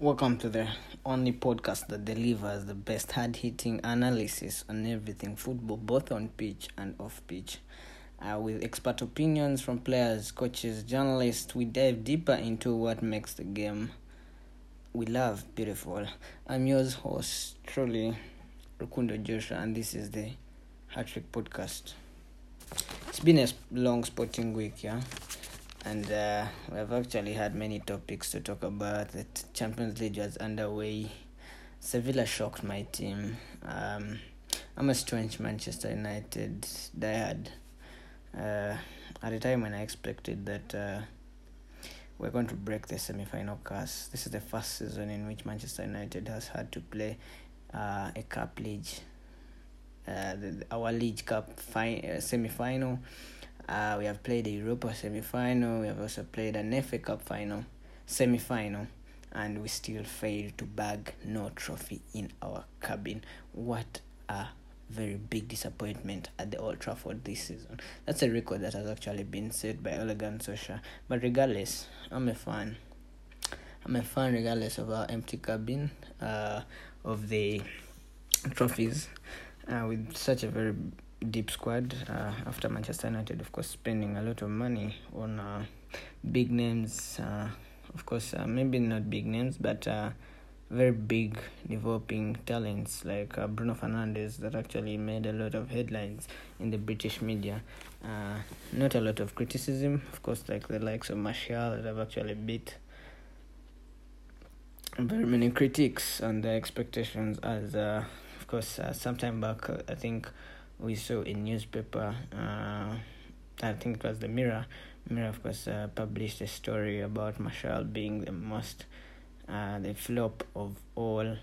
Welcome to the only podcast that delivers the best hard hitting analysis on everything football, both on pitch and off pitch. Uh, with expert opinions from players, coaches, journalists, we dive deeper into what makes the game we love beautiful. I'm yours host, truly, Rukundo Joshua, and this is the Hattrick Podcast. It's been a long sporting week, yeah and uh, we've actually had many topics to talk about. The Champions League was underway. Sevilla shocked my team. Um, I'm a strange Manchester United diehard. Uh, at a time when I expected that uh, we're going to break the semi-final curse. This is the first season in which Manchester United has had to play uh, a cup league, uh, the, our league cup fi- uh, semi-final uh, we have played the Europa semi final, we have also played an FA Cup final, semi final, and we still failed to bag no trophy in our cabin. What a very big disappointment at the Old Trafford this season. That's a record that has actually been set by Ole Gunnar. But regardless, I'm a fan. I'm a fan regardless of our empty cabin, uh, of the trophies, uh, with such a very deep squad uh, after Manchester United, of course, spending a lot of money on uh, big names. Uh, of course, uh, maybe not big names, but uh, very big developing talents like uh, Bruno Fernandes that actually made a lot of headlines in the British media. not a lot of criticism, of course, like the likes of Martial that have actually beat very many critics on their expectations as of course uh, sometime back i think we saw in newspaper uh, I think it was the Mirror. Mirror of course uh, published a story about Martial being the most uh, the flop of all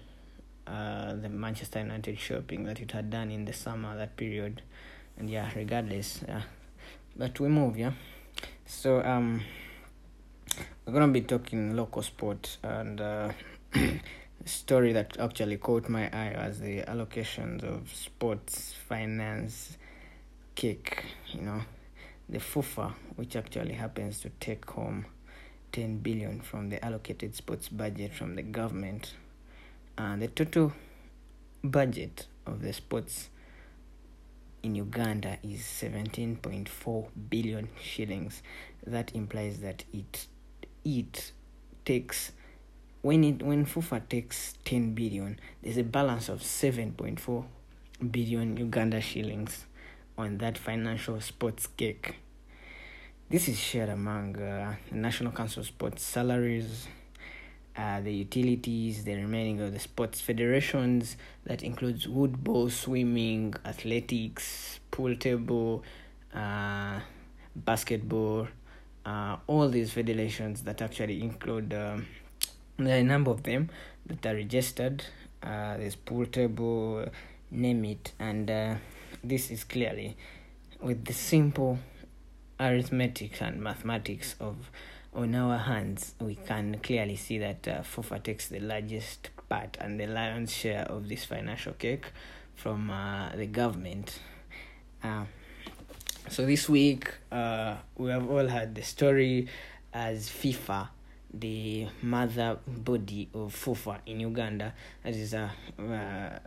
uh, the Manchester United shopping that it had done in the summer that period. And yeah regardless yeah. But we move yeah. So um we're gonna be talking local sport and uh story that actually caught my eye was the allocations of sports finance kick you know the fufa which actually happens to take home 10 billion from the allocated sports budget from the government. And the total budget of the sports in Uganda is 17.4 billion shillings. That implies that it it takes when it when FUFA takes 10 billion, there's a balance of 7.4 billion Uganda shillings on that financial sports cake. This is shared among uh, National Council Sports salaries, uh, the utilities, the remaining of the sports federations that includes woodball, swimming, athletics, pool table, uh, basketball, uh, all these federations that actually include. Um, there are a number of them that are registered. Uh, there's pool table, name it, and uh, this is clearly with the simple arithmetic and mathematics of on our hands, we can clearly see that uh, FUFA takes the largest part and the lion's share of this financial cake from uh, the government. Uh, so this week, uh, we have all had the story as FIFA the mother body of FUFA in Uganda. That is, uh, uh,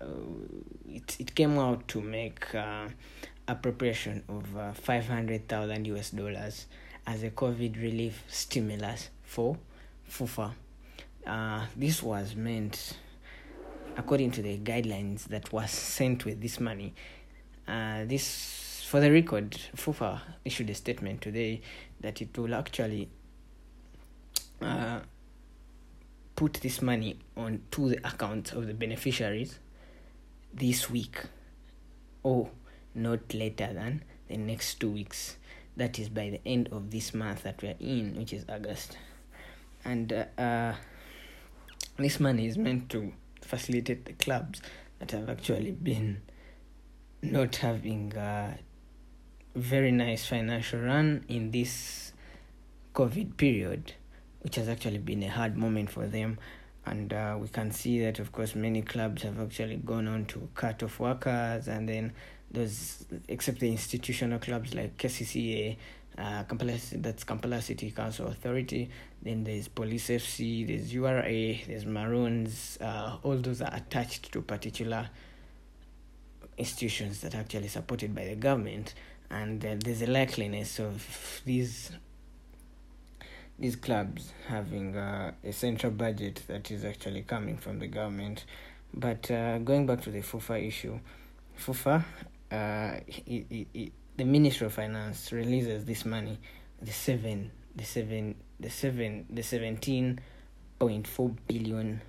it, it came out to make uh, appropriation of uh, 500,000 US dollars as a COVID relief stimulus for FUFA. Uh, this was meant, according to the guidelines that was sent with this money. Uh, this, for the record, FUFA issued a statement today that it will actually uh, put this money on to the accounts of the beneficiaries this week. Or not later than the next two weeks. That is by the end of this month that we are in which is august. And uh, uh, this money is meant to facilitate the clubs that have actually been not having a very nice financial run in this covid period which has actually been a hard moment for them. And uh, we can see that, of course, many clubs have actually gone on to cut off workers, and then those, except the institutional clubs like KCCA, uh, Kampala, that's Kampala City Council Authority. Then there's Police FC, there's URA, there's Maroons. Uh, all those are attached to particular institutions that are actually supported by the government, and uh, there's a likeliness of these these clubs having uh, a central budget that is actually coming from the government. But uh, going back to the FUFA issue, FUFA, uh, it, it, it, the Ministry of Finance releases this money, the seven, the seven, the seven, the seventeen point four billion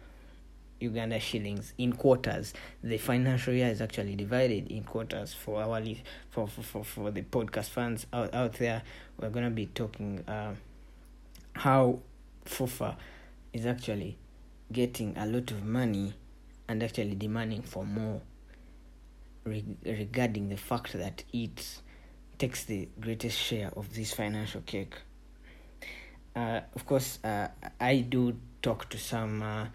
Uganda shillings in quarters. The financial year is actually divided in quarters for our for, for, for, for the podcast fans out, out there. We're gonna be talking uh, how FUFA is actually getting a lot of money and actually demanding for more regarding the fact that it takes the greatest share of this financial cake. Uh, of course, uh, I do talk to some uh,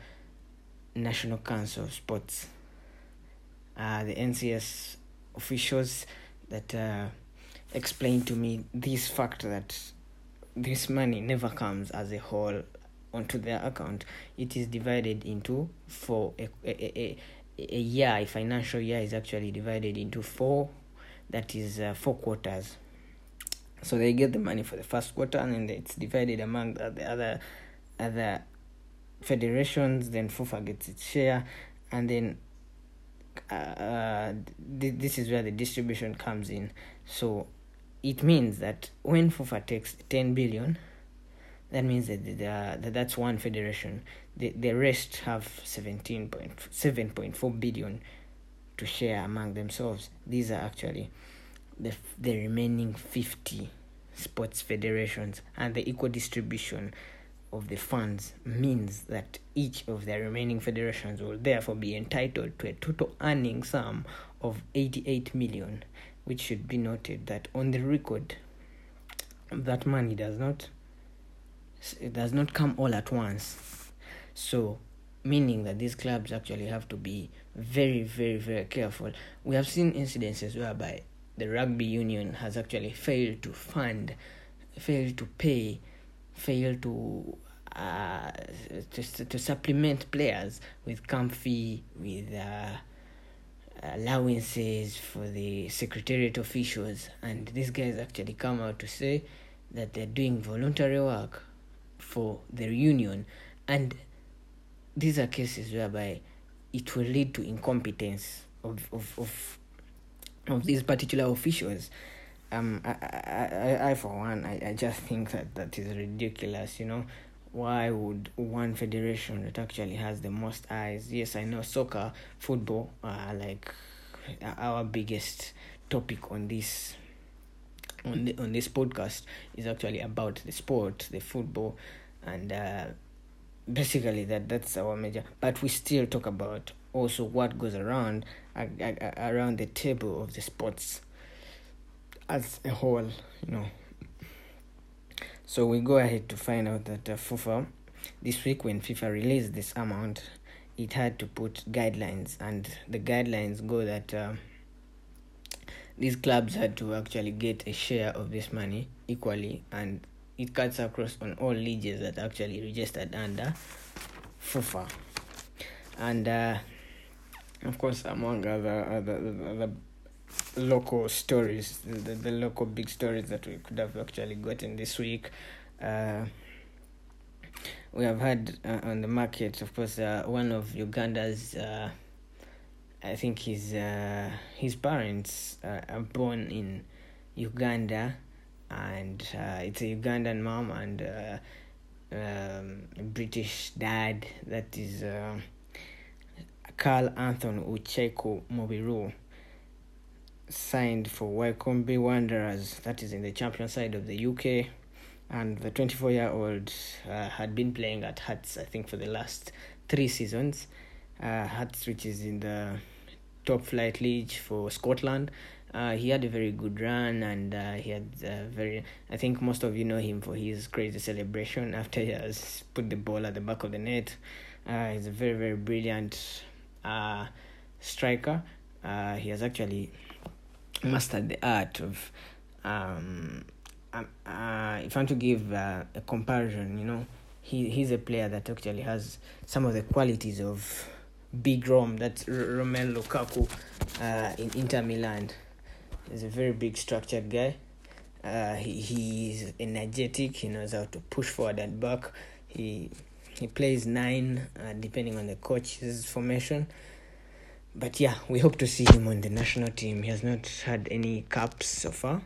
National Council of Sports, uh, the NCS officials that uh, explain to me this fact that this money never comes as a whole onto their account. It is divided into four. A, a, a, a year, a financial year is actually divided into four. That is uh, four quarters. So they get the money for the first quarter, and then it's divided among the other other federations. Then FUFA gets its share, and then uh, th- this is where the distribution comes in. So it means that when FUFA takes 10 billion, that means that, that that's one federation. The, the rest have 17.7.4 billion to share among themselves. These are actually the, the remaining 50 sports federations, and the equal distribution of the funds means that each of the remaining federations will therefore be entitled to a total earning sum of 88 million which should be noted that on the record that money does not it does not come all at once. So meaning that these clubs actually have to be very very very careful. We have seen incidences whereby the rugby union has actually failed to fund failed to pay failed to uh, to, to supplement players with comfy with uh, allowances for the secretariat officials. And these guys actually come out to say that they're doing voluntary work for the union and these are cases whereby it will lead to incompetence of of of, of these particular officials. Um I, I, I, I for one I, I just think that that is ridiculous you know why would one federation that actually has the most eyes? Yes i know soccer football are like our biggest topic on this on the, on this podcast is actually about the sport the football and uh, basically that that's our major. But we still talk about also what goes around uh, uh, around the table of the sports as a whole you know so we go ahead to find out that uh, FIFA, this week when FIFA released this amount, it had to put guidelines, and the guidelines go that uh, these clubs had to actually get a share of this money equally, and it cuts across on all leagues that actually registered under FIFA, and uh, of course among other other, other local stories, the, the local big stories that we could have actually gotten this week. Uh, we have had uh, on the market, of course, uh, one of Uganda's. Uh, I think his uh, his parents uh, are born in Uganda, and it's a Ugandan mom and um, a British dad. That is Carl Anthony Ucheiku Mubiru signed for Wycombe Wanderers, that is in the champion side of the UK. And the 24 year old uh, had been playing at Hearts, I think, for the last three seasons. Uh, Hearts, which is in the top flight league for Scotland. Uh, he had a very good run and uh, he had uh, very i think most of you know him for his crazy celebration after he has put the ball at the back of the net uh, he's a very very brilliant uh, striker uh, he has actually mastered the art of um, um, uh, if I'm to give uh, a comparison, you know, he he's a player that actually has some of the qualities of Big Rom, that's Romelu Lukaku uh, in Inter Milan. He's a very big, structured guy. Uh, he he's energetic. He knows how to push forward and back. He he plays nine, uh, depending on the coach's formation. But yeah, we hope to see him on the national team. He has not had any caps so far.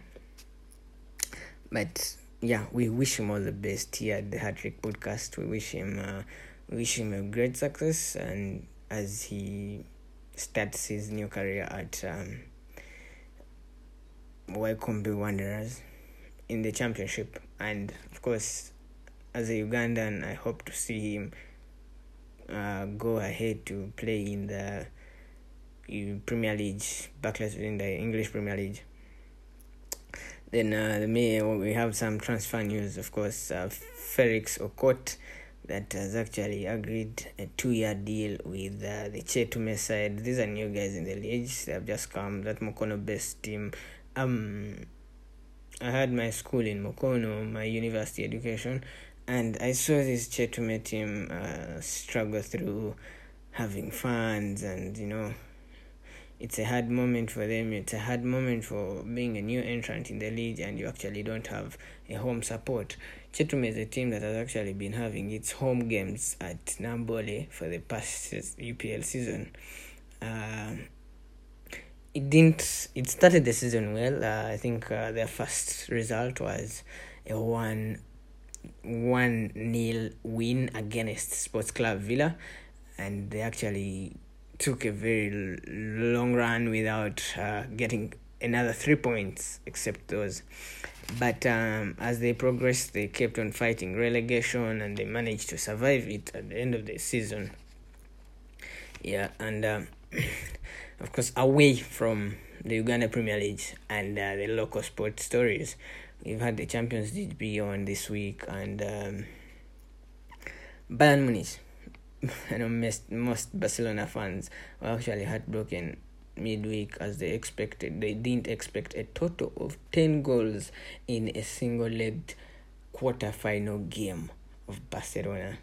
But yeah, we wish him all the best here at the Hattrick Podcast. We wish him uh, wish him a great success and as he starts his new career at um, Wycombe Wanderers in the championship. And of course, as a Ugandan, I hope to see him uh, go ahead to play in the Premier League, backless in the English Premier League. Then uh, the we have some transfer news, of course. Uh, Felix Okot that has actually agreed a two-year deal with uh, the Kyetume side. These are new guys in the league. They have just come. That Mukono-based team. Um, I had my school in Mukono, my university education, and I saw this Kyetume team uh, struggle through having funds and you know it's a hard moment for them. It's a hard moment for being a new entrant in the league and you actually don't have a home support. Kyetume is a team that has actually been having its home games at Namboole for the past UPL season. Uh, it didn't. It started the season well. Uh, I think uh, their first result was a one one nil win against Sports Club Villa, and they actually took a very long run without uh, getting another three points, except those. But um, as they progressed, they kept on fighting relegation and they managed to survive it at the end of the season. Yeah, and um, of course, away from the Uganda Premier League and uh, the local sports stories, we've had the Champions League beyond this week and um, Bayern Munich I know most, most Barcelona fans were actually heartbroken midweek as they expected. They didn't expect a total of 10 goals in a single legged quarter final game of Barcelona.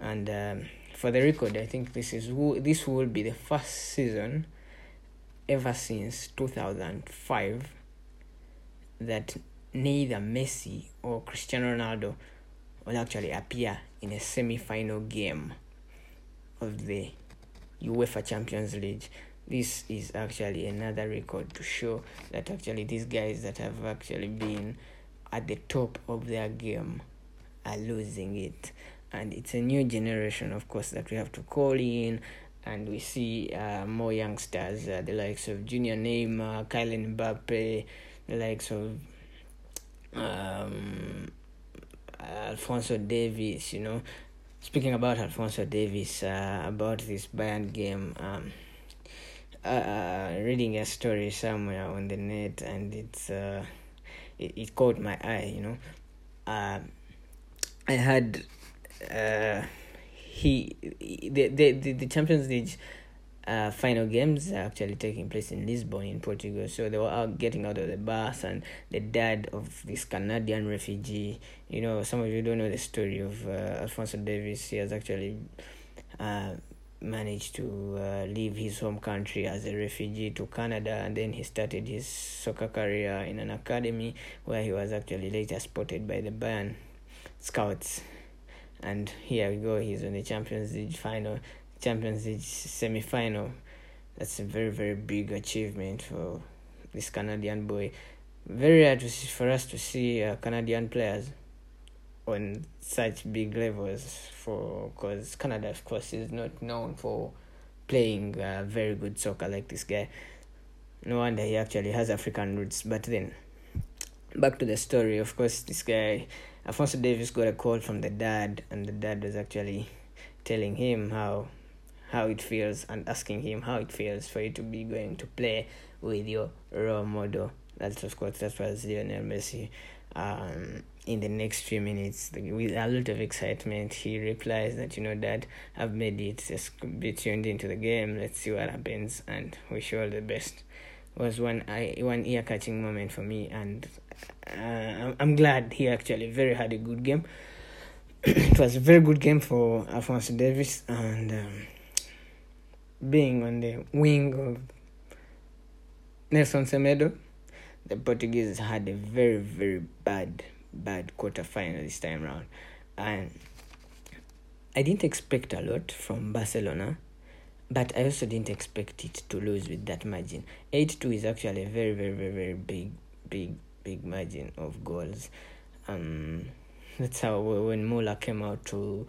And um, for the record, I think this is this will be the first season ever since 2005 that neither Messi or Cristiano Ronaldo will actually appear in a semi final game of the UEFA Champions League. This is actually another record to show that actually these guys that have actually been at the top of their game are losing it. And it's a new generation, of course, that we have to call in. And we see uh, more youngsters, uh, the likes of Junior Neymar, Kylian Mbappe, the likes of um, Alphonso Davies, you know. Speaking about Alphonso Davies, uh, about this Bayern game, um, uh, uh, reading a story somewhere on the net, and it's uh, it, it caught my eye. You know, uh, I had uh, he the the the Champions League uh, final games are actually taking place in Lisbon in Portugal. So they were out getting out of the bus, and the dad of this Canadian refugee. You know, some of you don't know the story of uh, Alphonso Davies. He has actually uh, managed to uh, leave his home country as a refugee to Canada, and then he started his soccer career in an academy where he was actually later spotted by the Bayern scouts. And here we go, he's on the Champions League final Champions League semi final. That's a very, very big achievement for this Canadian boy. Very to see, for us to see uh, Canadian players on such big levels for because Canada, of course, is not known for playing uh, very good soccer like this guy. No wonder he actually has African roots. But then, back to the story. Of course, this guy, Alphonso Davies, got a call from the dad, and the dad was actually telling him how how it feels and asking him how it feels for you to be going to play with your role model. That's of course that was Lionel Messi. Um, in the next few minutes, with a lot of excitement, he replies that you know Dad, I've made it. Just be tuned into the game. Let's see what happens, and wish you all the best. It was one I one ear catching moment for me, and uh, I'm glad he actually very had a good game. it was a very good game for Alphonso Davies and um, being on the wing of Nelson Semedo, the Portuguese had a very very bad bad quarter final this time round, and I didn't expect a lot from Barcelona but I also didn't expect it to lose with that margin. 8 2 is actually a very, very, very, very big, big, big margin of goals. Um, that's how when Muller came out to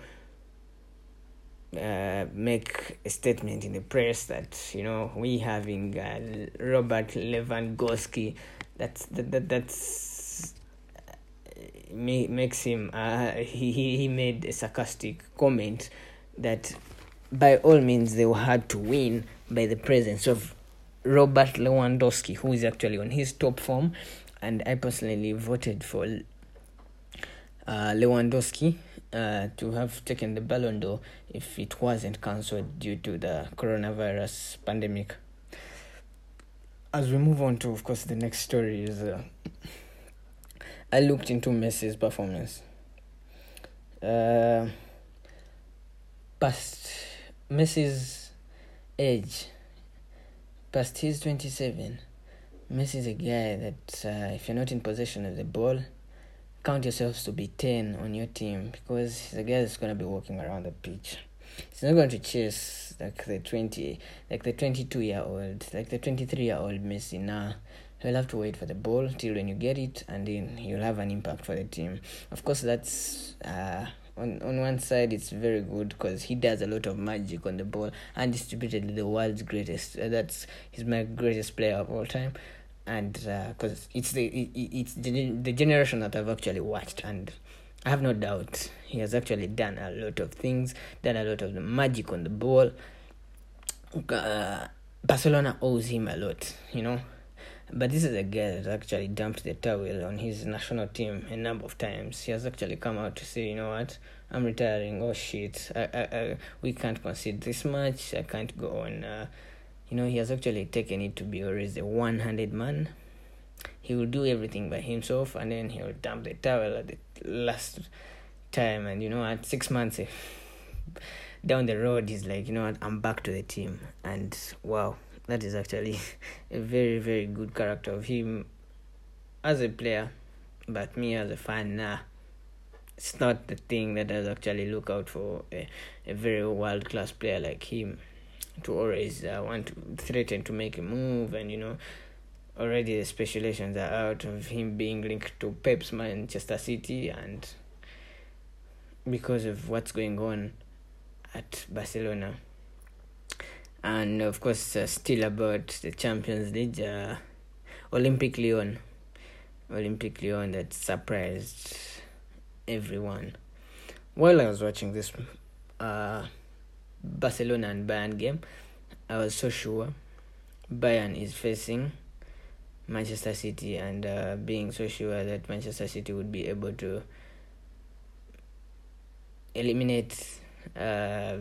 uh, make a statement in the press that you know we having uh, Robert Lewandowski that's that, that that's uh, makes him uh, he, he made a sarcastic comment that by all means they were had to win by the presence of Robert Lewandowski, who is actually on his top form, and I personally voted for uh, Lewandowski uh, to have taken the Ballon d'Or if it wasn't cancelled due to the coronavirus pandemic. As we move on to, of course, the next story is uh, I looked into Messi's performance. Uh, past Messi's age, past his 27, Messi's a guy that uh, if you're not in possession of the ball, count yourselves to be 10 on your team because a guy that's going to be walking around the pitch. He's not going to chase like the 20, like the 22 year old, like the 23 year old Messi. Nah, he'll have to wait for the ball till when you get it, and then he'll have an impact for the team. Of course, that's uh, on on one side it's very good because he does a lot of magic on the ball undistributedly the world's greatest uh, that's he's my greatest player of all time and because uh, it's the it, it's the, the generation that I've actually watched and I have no doubt he has actually done a lot of things done a lot of the magic on the ball uh, Barcelona owes him a lot you know but this is a guy that actually dumped the towel on his national team a number of times. He has actually come out to say, you know what, I'm retiring. Oh shit, I, I, I, we can't concede this much. I can't go on. Uh, you know, he has actually taken it to be always a one handed man. He will do everything by himself and then he'll dump the towel at the last time. And you know, at six months eh, down the road, he's like, you know what, I'm back to the team. And wow that is actually a very very good character of him as a player but me as a fan nah it's not the thing that I actually look out for a, a very world class player like him to always uh, want to threaten to make a move and you know already the speculations are out of him being linked to Pep's Manchester City and because of what's going on at Barcelona and of course uh, still about the Champions League, uh, Olympic Lyon, Olympic Lyon that surprised everyone. While I was watching this uh, Barcelona and Bayern game, I was so sure Bayern is facing Manchester City and uh, being so sure that Manchester City would be able to eliminate uh,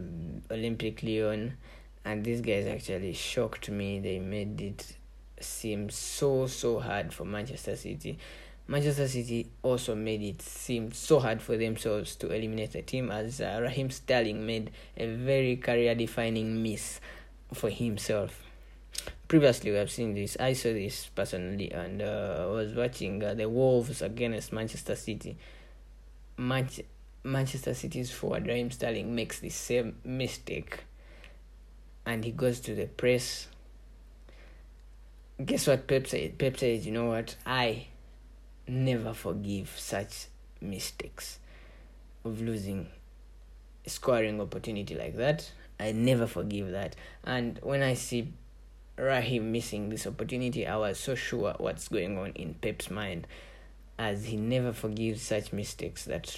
Olympic Lyon and these guys actually shocked me. They made it seem so so hard for Manchester City. Manchester City also made it seem so hard for themselves to eliminate the team as uh, Raheem Sterling made a very career defining miss for himself. Previously, we have seen this. I saw this personally, and uh, was watching uh, the Wolves against Manchester City. Manch- Manchester City's forward Raheem Sterling makes the same mistake and he goes to the press. Guess what Pep said? Pep says, you know what? I never forgive such mistakes of losing scoring opportunity like that. I never forgive that. And when I see Raheem missing this opportunity, I was so sure what's going on in Pep's mind, as he never forgives such mistakes that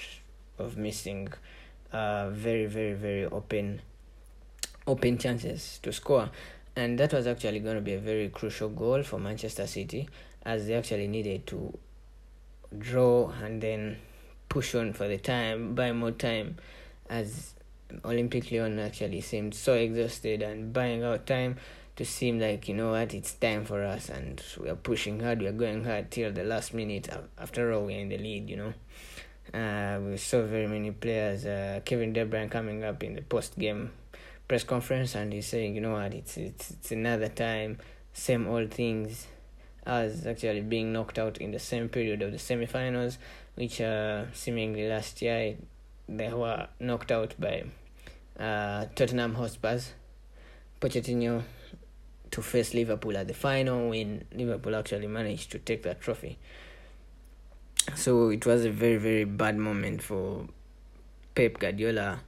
of missing uh very very very open open chances to score. And that was actually going to be a very crucial goal for Manchester City as they actually needed to draw and then push on for the time, buy more time as Olympic Lyon actually seemed so exhausted and buying out time to seem like you know what it's time for us and we are pushing hard we are going hard till the last minute after all we're in the lead you know. Uh, we saw very many players uh, Kevin De Bruyne coming up in the post game press conference and he's saying you know what it's it's, it's another time same old things as actually being knocked out in the same period of the semifinals which uh, seemingly last year they were knocked out by uh, Tottenham Hotspurs Pochettino to face Liverpool at the final when Liverpool actually managed to take that trophy. So it was a very very bad moment for Pep Guardiola.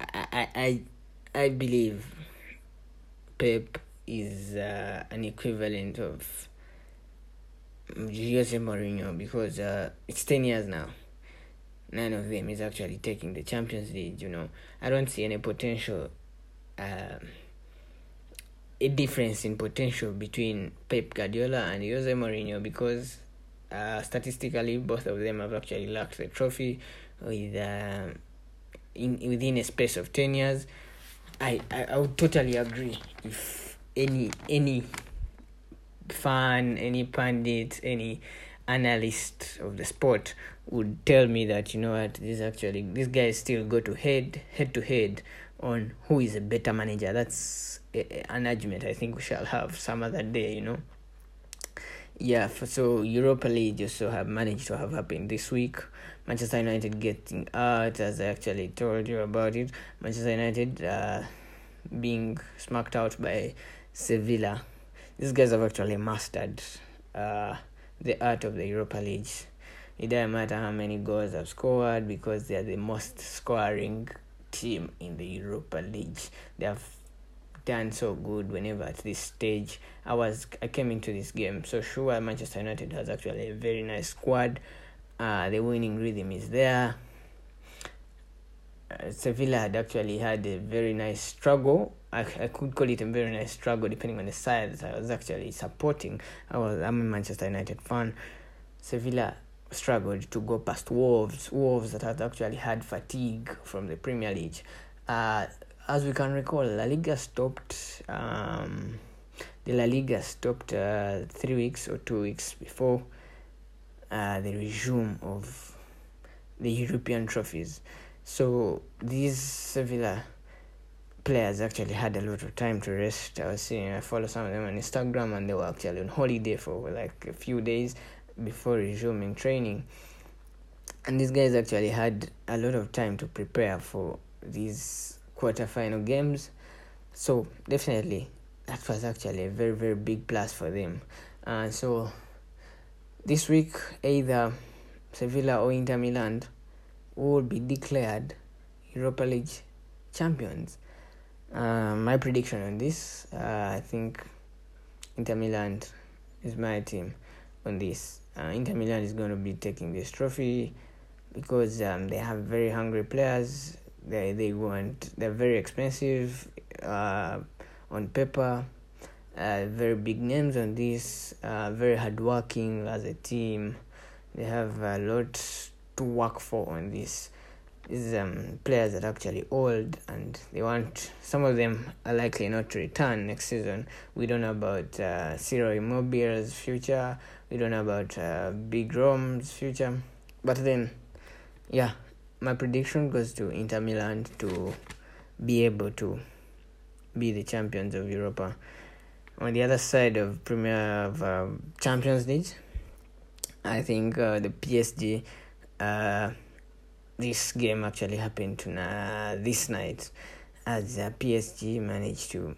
I I I believe Pep is uh, an equivalent of Jose Mourinho because uh, it's ten years now. None of them is actually taking the Champions League. You know, I don't see any potential. Uh, a difference in potential between Pep Guardiola and Jose Mourinho because uh, statistically both of them have actually lacked the trophy with uh, in within a space of 10 years I, I, I would totally agree if any any fan any pundit any analyst of the sport would tell me that you know what this actually this guys still go to head head to head on who is a better manager that's an argument I think we shall have some other day, you know. Yeah, for, so Europa League just so have managed to have happened this week. Manchester United getting out, as I actually told you about it. Manchester United uh, being smacked out by Sevilla. These guys have actually mastered uh, the art of the Europa League. It doesn't matter how many goals they've scored because they are the most scoring team in the Europa League. They have done so good whenever at this stage I was I came into this game. So sure Manchester United has actually a very nice squad. Uh, the winning rhythm is there. Uh, Sevilla had actually had a very nice struggle. I, I could call it a very nice struggle depending on the sides I was actually supporting. I was I'm a Manchester United fan. Sevilla struggled to go past Wolves. Wolves that had actually had fatigue from the Premier League. Uh, as we can recall, La Liga stopped. Um, the La Liga stopped uh, three weeks or two weeks before uh, the resume of the European trophies. So these Sevilla players actually had a lot of time to rest. I was seeing, I follow some of them on Instagram, and they were actually on holiday for like a few days before resuming training. And these guys actually had a lot of time to prepare for these quarterfinal games. So definitely that was actually a very very big plus for them. Uh, so this week either Sevilla or Inter Milan will be declared Europa League champions. Uh, my prediction on this, uh, I think Inter Milan is my team on this. Uh, Inter Milan is going to be taking this trophy because um, they have very hungry players they they want they're very expensive uh, on paper uh, very big names on this uh, very hardworking as a team they have a lot to work for on this these um, players that are actually old and they want some of them are likely not to return next season we don't know about uh, Ciro Immobile's future we don't know about uh, Big Rom's future but then yeah my prediction goes to Inter Milan to be able to be the champions of Europa. On the other side of Premier of uh, Champions League, I think uh, the PSG. Uh, this game actually happened to, uh, this night as uh, PSG managed to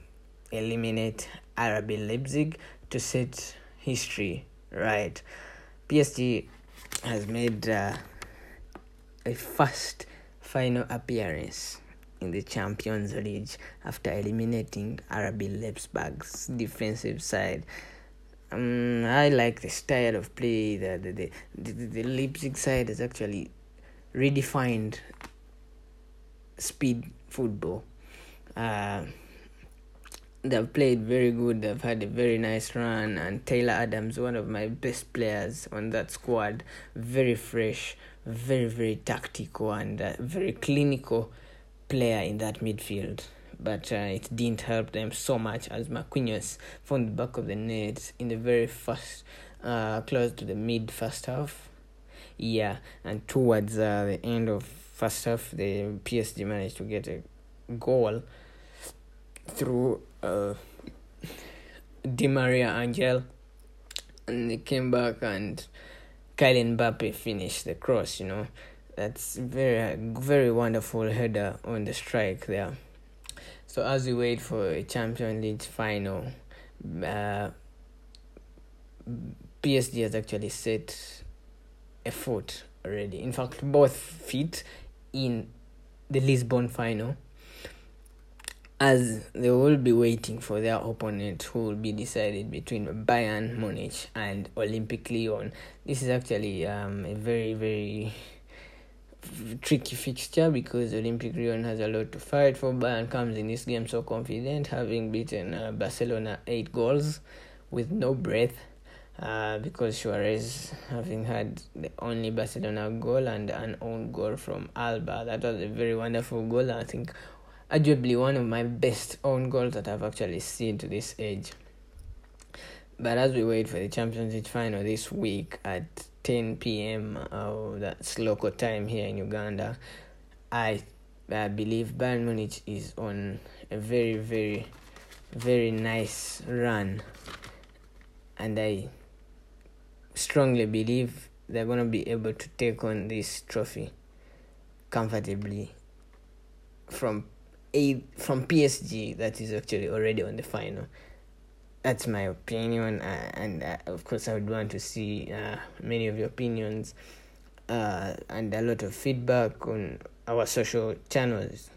eliminate RB Leipzig to set history right. PSG has made uh, a first final appearance in the Champions League after eliminating RB Leipzig's defensive side. Um, I like the style of play. The the, the, the, the Leipzig side has actually redefined speed football. Uh, they've played very good. They've had a very nice run, and Tyler Adams, one of my best players on that squad, very fresh, very very tactical, and uh, very clinical player in that midfield. But uh, it didn't help them so much as Marquinhos found the back of the net in the very first, uh, close to the mid first half. Yeah, and towards uh, the end of first half, the PSG managed to get a goal through uh, Di Maria Angel, and they came back and Kylian Mbappe finished the cross. You know, that's very very wonderful header on the strike there. So as we wait for a Champions League final, uh, PSG has actually set a foot already. In fact, both feet in the Lisbon final, as they will be waiting for their opponent, who will be decided between Bayern Munich and Olympic Lyon. This is actually um, a very very tricky fixture because Olympic Lyon has a lot to fight for. Bayern comes in this game so confident, having beaten uh, Barcelona eight goals with no breath. Uh, because Suarez having had the only Barcelona goal and an own goal from Alba. That was a very wonderful goal. I think arguably one of my best own goals that I've actually seen to this age. But as we wait for the Champions League final this week at 10 p.m. Uh, that's local time here in Uganda, I I believe Bayern Munich is on a very, very, very nice run. And I strongly believe they're to be able to take on this trophy comfortably from a from PSG that is actually already on the final. That's my opinion, uh, and uh, of course, I would want to see uh, many of your opinions uh, and a lot of feedback on our social channels.